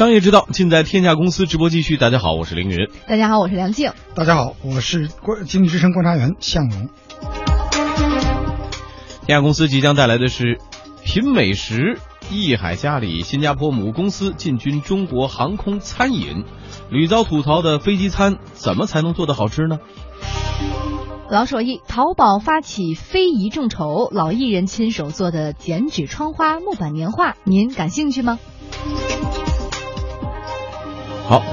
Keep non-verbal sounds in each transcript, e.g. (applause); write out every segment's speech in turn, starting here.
商业之道尽在天下公司直播继续。大家好，我是凌云。大家好，我是梁静。大家好，我是观经济之声观察员向荣。天下公司即将带来的是品美食，益海嘉里新加坡母公司进军中国航空餐饮。屡遭吐槽的飞机餐，怎么才能做得好吃呢？老手艺，淘宝发起非遗众筹，老艺人亲手做的剪纸窗花、木板年画，您感兴趣吗？好，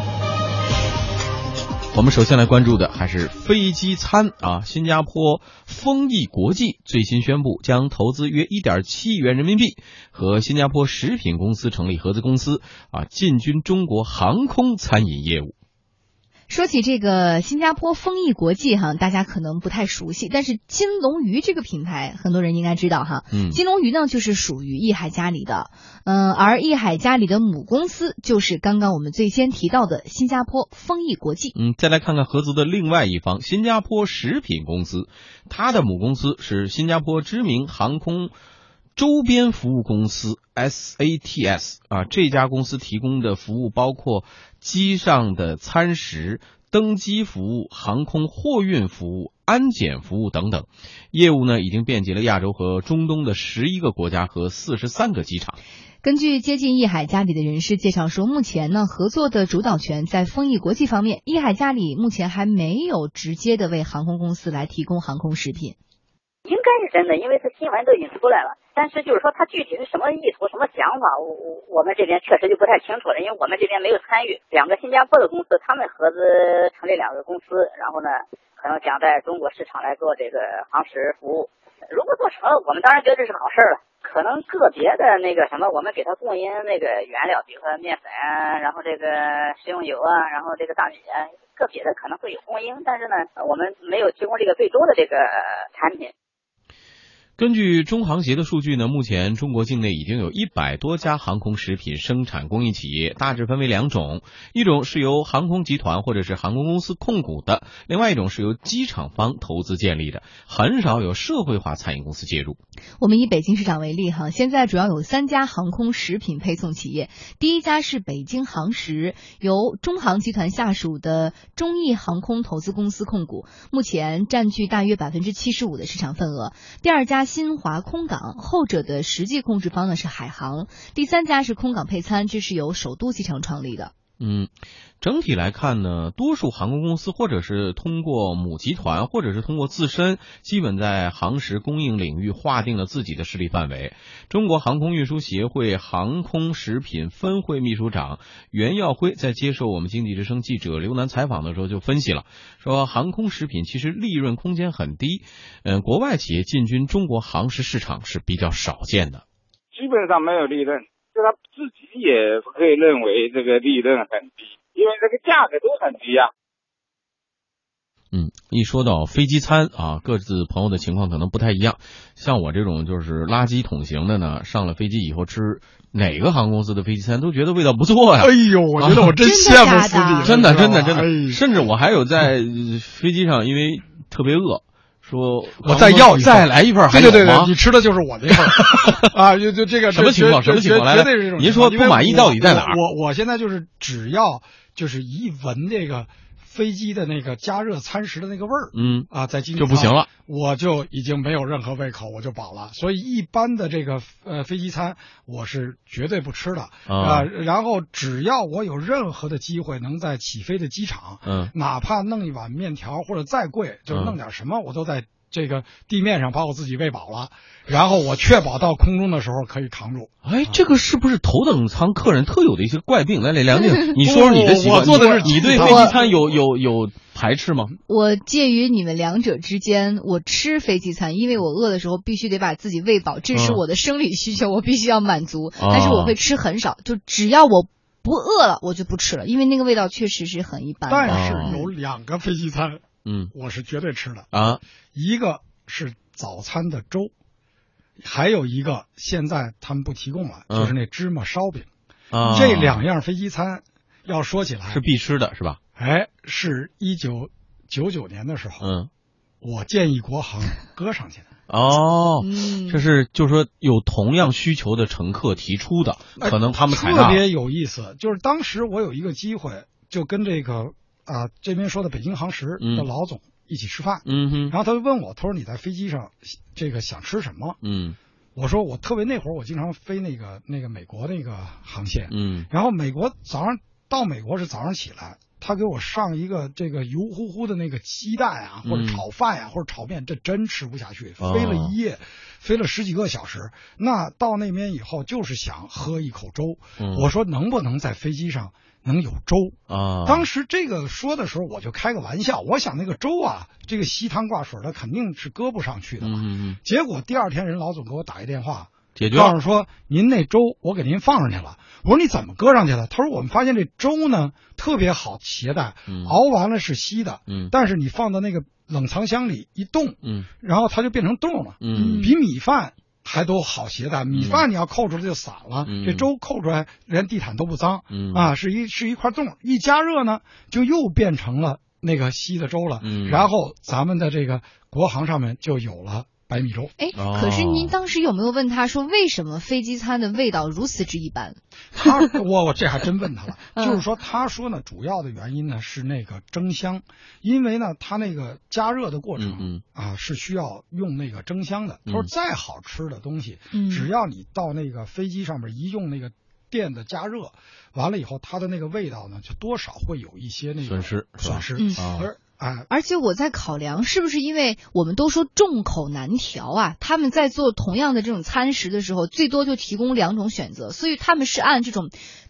我们首先来关注的还是飞机餐啊。新加坡丰益国际最新宣布，将投资约一点七亿元人民币，和新加坡食品公司成立合资公司啊，进军中国航空餐饮业务。说起这个新加坡丰益国际哈，大家可能不太熟悉，但是金龙鱼这个品牌很多人应该知道哈。嗯，金龙鱼呢就是属于益海嘉里的，嗯，而益海嘉里的母公司就是刚刚我们最先提到的新加坡丰益国际。嗯，再来看看合资的另外一方新加坡食品公司，它的母公司是新加坡知名航空周边服务公司 SATS 啊，这家公司提供的服务包括。机上的餐食、登机服务、航空货运服务、安检服务等等，业务呢已经遍及了亚洲和中东的十一个国家和四十三个机场。根据接近益海嘉里的人士介绍说，目前呢合作的主导权在丰益国际方面，益海嘉里目前还没有直接的为航空公司来提供航空食品。应该是真的，因为这新闻都已经出来了。但是就是说，他具体是什么意图、什么想法，我我我们这边确实就不太清楚了，因为我们这边没有参与。两个新加坡的公司，他们合资成立两个公司，然后呢，可能想在中国市场来做这个航食服务。如果做成了，我们当然觉得这是好事了。可能个别的那个什么，我们给他供应那个原料，比如说面粉，然后这个食用油啊，然后这个大米，个别的可能会有供应，但是呢，我们没有提供这个最终的这个产品。根据中航协的数据呢，目前中国境内已经有一百多家航空食品生产供应企业，大致分为两种：一种是由航空集团或者是航空公司控股的，另外一种是由机场方投资建立的，很少有社会化餐饮公司介入。我们以北京市场为例哈，现在主要有三家航空食品配送企业，第一家是北京航食，由中航集团下属的中意航空投资公司控股，目前占据大约百分之七十五的市场份额。第二家。新华空港，后者的实际控制方呢是海航，第三家是空港配餐，这是由首都机场创立的。嗯，整体来看呢，多数航空公司或者是通过母集团，或者是通过自身，基本在航食供应领域划定了自己的势力范围。中国航空运输协会航空食品分会秘书长袁耀辉在接受我们经济之声记者刘楠采访的时候就分析了，说航空食品其实利润空间很低，嗯，国外企业进军中国航食市场是比较少见的，基本上没有利润。他自己也会认为这个利润很低，因为这个价格都很低啊。嗯，一说到飞机餐啊，各自朋友的情况可能不太一样。像我这种就是垃圾桶型的呢，上了飞机以后吃哪个航空公司的飞机餐都觉得味道不错呀。哎呦，我觉得我真羡慕司机，(laughs) 真的真的真的，甚至我还有在飞机上，因为特别饿。说，我再要一再来一份，对对对对，你吃的就是我那份 (laughs) 啊！就就这个什么情况？什么情况？来，您说不满意到底在哪儿？我我现在就是只要就是一闻这个。飞机的那个加热餐食的那个味儿，嗯啊，在经就不行了，我就已经没有任何胃口，我就饱了。所以一般的这个呃飞机餐，我是绝对不吃的啊。然后只要我有任何的机会能在起飞的机场，嗯，哪怕弄一碗面条或者再贵，就弄点什么，我都在。这个地面上把我自己喂饱了，然后我确保到空中的时候可以扛住。哎，这个是不是头等舱客人特有的一些怪病？来，来，梁静，(laughs) 你说说你的习惯。我做的是你对飞机餐有有有排斥吗？我介于你们两者之间，我吃飞机餐，因为我饿的时候必须得把自己喂饱，这是我的生理需求，我必须要满足。但是我会吃很少，就只要我不饿了，我就不吃了，因为那个味道确实是很一般。但是有两个飞机餐。嗯，我是绝对吃的啊。一个是早餐的粥，还有一个现在他们不提供了，就是那芝麻烧饼。啊，这两样飞机餐要说起来是必吃的，是吧？哎，是一九九九年的时候，嗯，我建议国航 (laughs) 搁上去的。哦，嗯这是就是说有同样需求的乘客提出的，可能他们采纳。特别有意思，就是当时我有一个机会，就跟这个啊、这边说的北京航时的老总一起吃饭，嗯哼，然后他就问我，他说你在飞机上这个想吃什么？嗯。我说我特别那会儿我经常飞那个那个美国那个航线，嗯。然后美国早上到美国是早上起来，他给我上一个这个油乎乎的那个鸡蛋啊，或者嗯。炒饭呀、或者炒面，这真吃不下去。哦。飞了一夜，飞了十几个小时，那到那边以后就是想喝一口粥。嗯，我说能不能在飞机上能有粥？啊，当时这个说的时候，我就开个玩笑，我想那个粥啊，这个稀汤挂水的肯定是搁不上去的嘛。嗯嗯嗯，结果第二天人老总给我打一电话，解决了。告诉说您那粥我给您放上去了。我说你怎么搁上去了？他说我们发现这粥呢特别好携带，嗯熬完了是稀的，嗯但是你放到那个冷藏箱里一冻，嗯然后它就变成冻了，嗯比米饭还都好携带。米饭你要扣出来就散了，嗯这粥扣出来连地毯都不脏，嗯啊，是一是一块冻，一加热呢就又变成了那个稀的粥了。嗯然后咱们的这个国行上面就有了白米粥。哎，哦。可是您当时有没有问他说，为什么飞机餐的味道如此之一般？他我我这还真问他了，(laughs) 嗯。就是说他说呢，主要的原因呢是那个蒸箱，因为呢他那个加热的过程嗯啊是需要用那个蒸箱的。他说嗯再好吃的东西，嗯。只要你到那个飞机上面一用那个电的加热，完了以后它的那个味道呢就多少会有一些那个损失损失。嗯。啊。而啊，而且我在考量，是不是因为我们都说众口难调啊？他们在做同样的这种餐食的时候，最多就提供两种选择，所以他们是按这种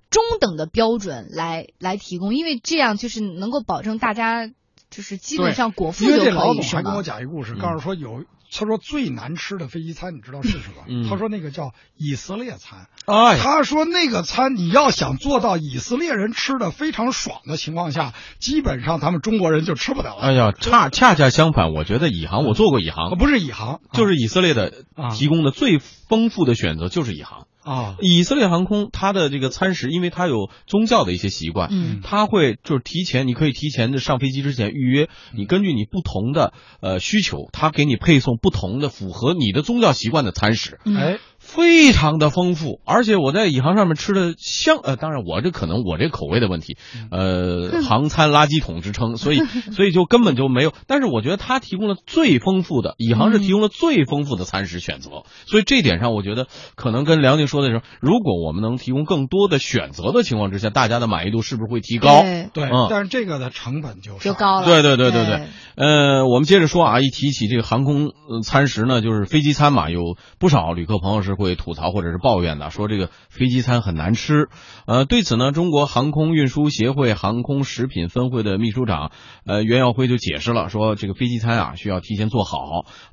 中等的标准来来提供，因为这样就是能够保证大家就是基本上果腹就可以，这老总还跟我？讲一故事，嗯告诉说有。他说最难吃的飞机餐，你知道是什么？嗯他说那个叫以色列餐。哎，他说那个餐你要想做到以色列人吃的非常爽的情况下，基本上咱们中国人就吃不了了。哎呀，恰恰恰相反，我觉得以航，我做过以航，不是以航，就是以色列的啊提供的最丰富的选择就是以航。啊，以色列航空它的这个餐食，因为它有宗教的一些习惯，嗯。它会就是提前，你可以提前的上飞机之前预约，你根据你不同的呃需求，它给你配送不同的符合你的宗教习惯的餐食。嗯。哎，非常的丰富，而且我在以航上面吃的香，呃，当然我这可能我这口味的问题，呃，(laughs) 航餐垃圾桶之称，所以 (laughs) 所以就根本就没有。但是我觉得它提供了最丰富的，以航是提供了最丰富的餐食选择，所以这点上我觉得可能跟梁宁说的时候，如果我们能提供更多的选择的情况之下，大家的满意度是不是会提高？对对，嗯但是这个的成本就上就高了。对对对对对对，呃，我们接着说啊，一提起这个航空呃餐食呢，就是飞机餐嘛，有不少旅客朋友是会吐槽或者是抱怨的，说这个飞机餐很难吃。呃，对此呢，中国航空运输协会航空食品分会的秘书长呃袁耀辉就解释了，说这个飞机餐啊需要提前做好，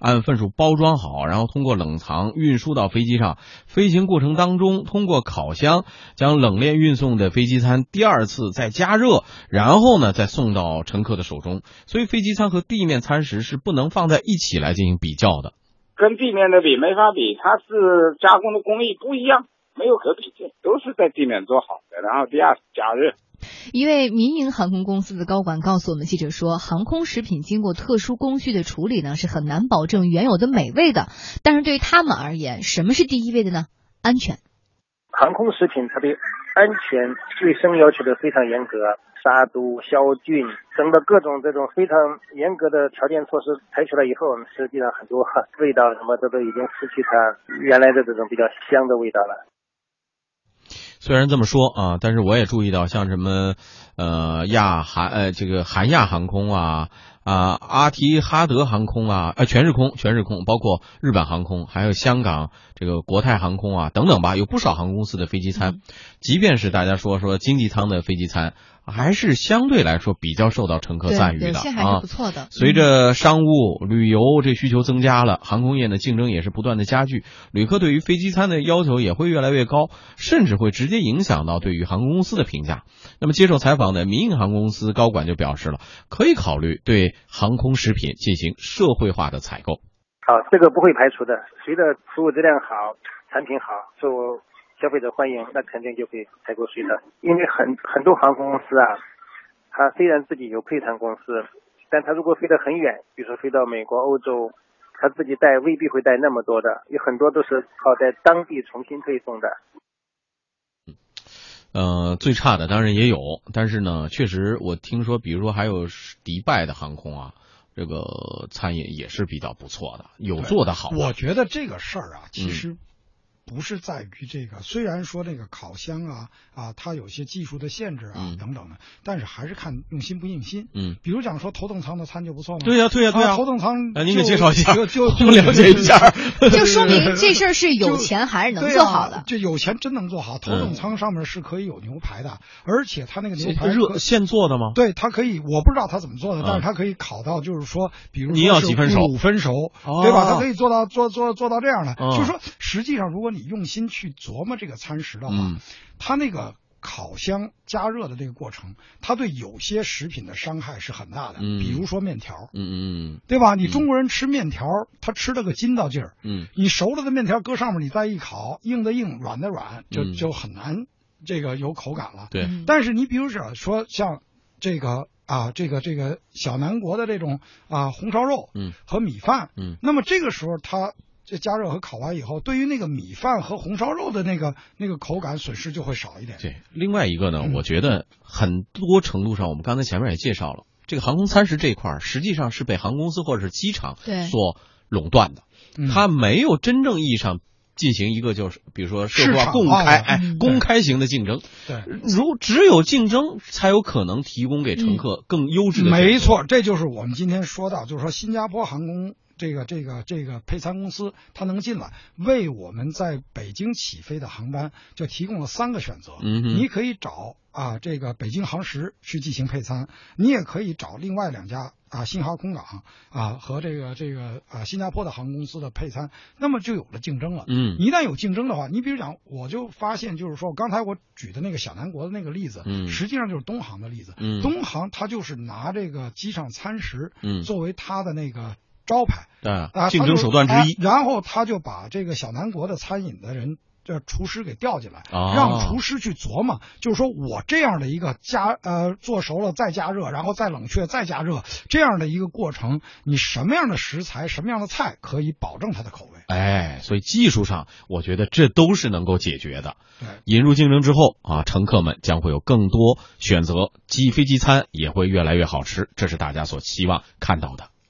按份数包装好，然后通过冷藏运输到飞机上。飞行过程当中，通过烤箱将冷链运送的飞机餐第二次再加热，然后呢再送到乘客的手中。所以飞机餐和地面餐食是不能放在一起来进行比较的。跟地面的比没法比，它是加工的工艺不一样，没有可比性，都是在地面做好的，然后第二次加热。一位民营航空公司的高管告诉我们记者说，航空食品经过特殊工序的处理呢，是很难保证原有的美味的。但是对于他们而言，什么是第一位的呢？安全。航空食品它的安全卫生要求的非常严格，杀毒、消菌等的各种这种非常严格的条件措施采取了以后，实际上很多味道什么这都已经失去它原来的这种比较香的味道了。虽然这么说啊，但是我也注意到，像什么呃亚韩呃这个韩亚航空啊啊阿提哈德航空啊呃全日空全日空，包括日本航空，还有香港这个国泰航空啊等等吧，有不少航空公司的飞机餐，即便是大家说说经济舱的飞机餐，还是相对来说比较受到乘客，赞誉的啊不。错的。随着商务旅游这需求增加了，航空业的竞争也是不断的加剧，旅客对于飞机餐的要求也会越来越高，甚至会直接影响到对于航空公司的评价。那么接受采访的民营航空公司高管就表示了，可以考虑对航空食品进行社会化的采购。好，这个不会排除的。随着服务质量好、产品好、受消费者欢迎，那肯定就会采购税的。因为很很多航空公司啊，它虽然自己有配餐公司，但他如果飞得很远，比如说飞到美国、欧洲，他自己带未必会带那么多的，有很多都是靠在当地重新配送的。呃，最差的当然也有，但是呢，确实我听说，比如说还有迪拜的航空啊，这个餐饮也是比较不错的，有做的好。我觉得这个事儿啊，其实。不是在于这个，虽然说这个烤箱啊啊，它有些技术的限制啊等等的，但是还是看用心不用心。嗯，比如讲说头等舱的餐就不错吗？对呀对呀对呀，头等舱，您给介绍一下，就 (laughs) 就了解一下，就说明这事儿是有钱还是能做好的。就有钱真能做好，头等舱上面是可以有牛排的，而且它那个牛排热现做的吗？对，它可以，我不知道它怎么做的，但是它可以烤到就是说，比如你要几分熟？五分熟，对吧？它可以做到做做做到这样的，就是说实际上如果你用心去。琢磨这个餐食的话，它那个烤箱加热的这个过程，它对有些食品的伤害是很大的。嗯，比如说面条，嗯嗯嗯，对吧？你中国人吃面条，他吃了个筋道劲儿。嗯，你熟了的面条搁上面，你再一烤，硬的硬，软的软，就就很难这个有口感了。对。但是你比如说说像这个啊，这个这个小南国的这种啊红烧肉，嗯，和米饭，嗯，那么这个时候它。这加热和烤完以后，对于那个米饭和红烧肉的那个那个口感损失就会少一点。对，另外一个呢，我觉得很多程度上，我们刚才前面也介绍了，这个航空餐食这一块实际上是被航空公司或者是机场所垄断的，它没有真正意义上进行一个就是比如说社会化公开哎公开型的竞争。对，如只有竞争，才有可能提供给乘客更优质的。没错，这就是我们今天说到，就是说新加坡航空。这个这个这个配餐公司，它能进来为我们在北京起飞的航班就提供了三个选择。嗯，你可以找啊这个北京航时去进行配餐，你也可以找另外两家啊新航空港啊和这个这个啊新加坡的航空公司的配餐，那么就有了竞争了。嗯，一旦有竞争的话，你比如讲，我就发现就是说刚才我举的那个小南国的那个例子，嗯，实际上就是东航的例子。嗯，东航它就是拿这个机上餐食，嗯，作为它的那个。招牌啊，竞争手段之一。然后他就把这个小南国的餐饮的人，这厨师给调进来，让厨师去琢磨，就是说我这样的一个加呃做熟了再加热，然后再冷却再加热这样的一个过程，你什么样的食材、什么样的菜可以保证它的口味？哎，所以技术上，我觉得这都是能够解决的。对，引入竞争之后啊，乘客们将会有更多选择，机飞机餐也会越来越好吃，这是大家所希望看到的。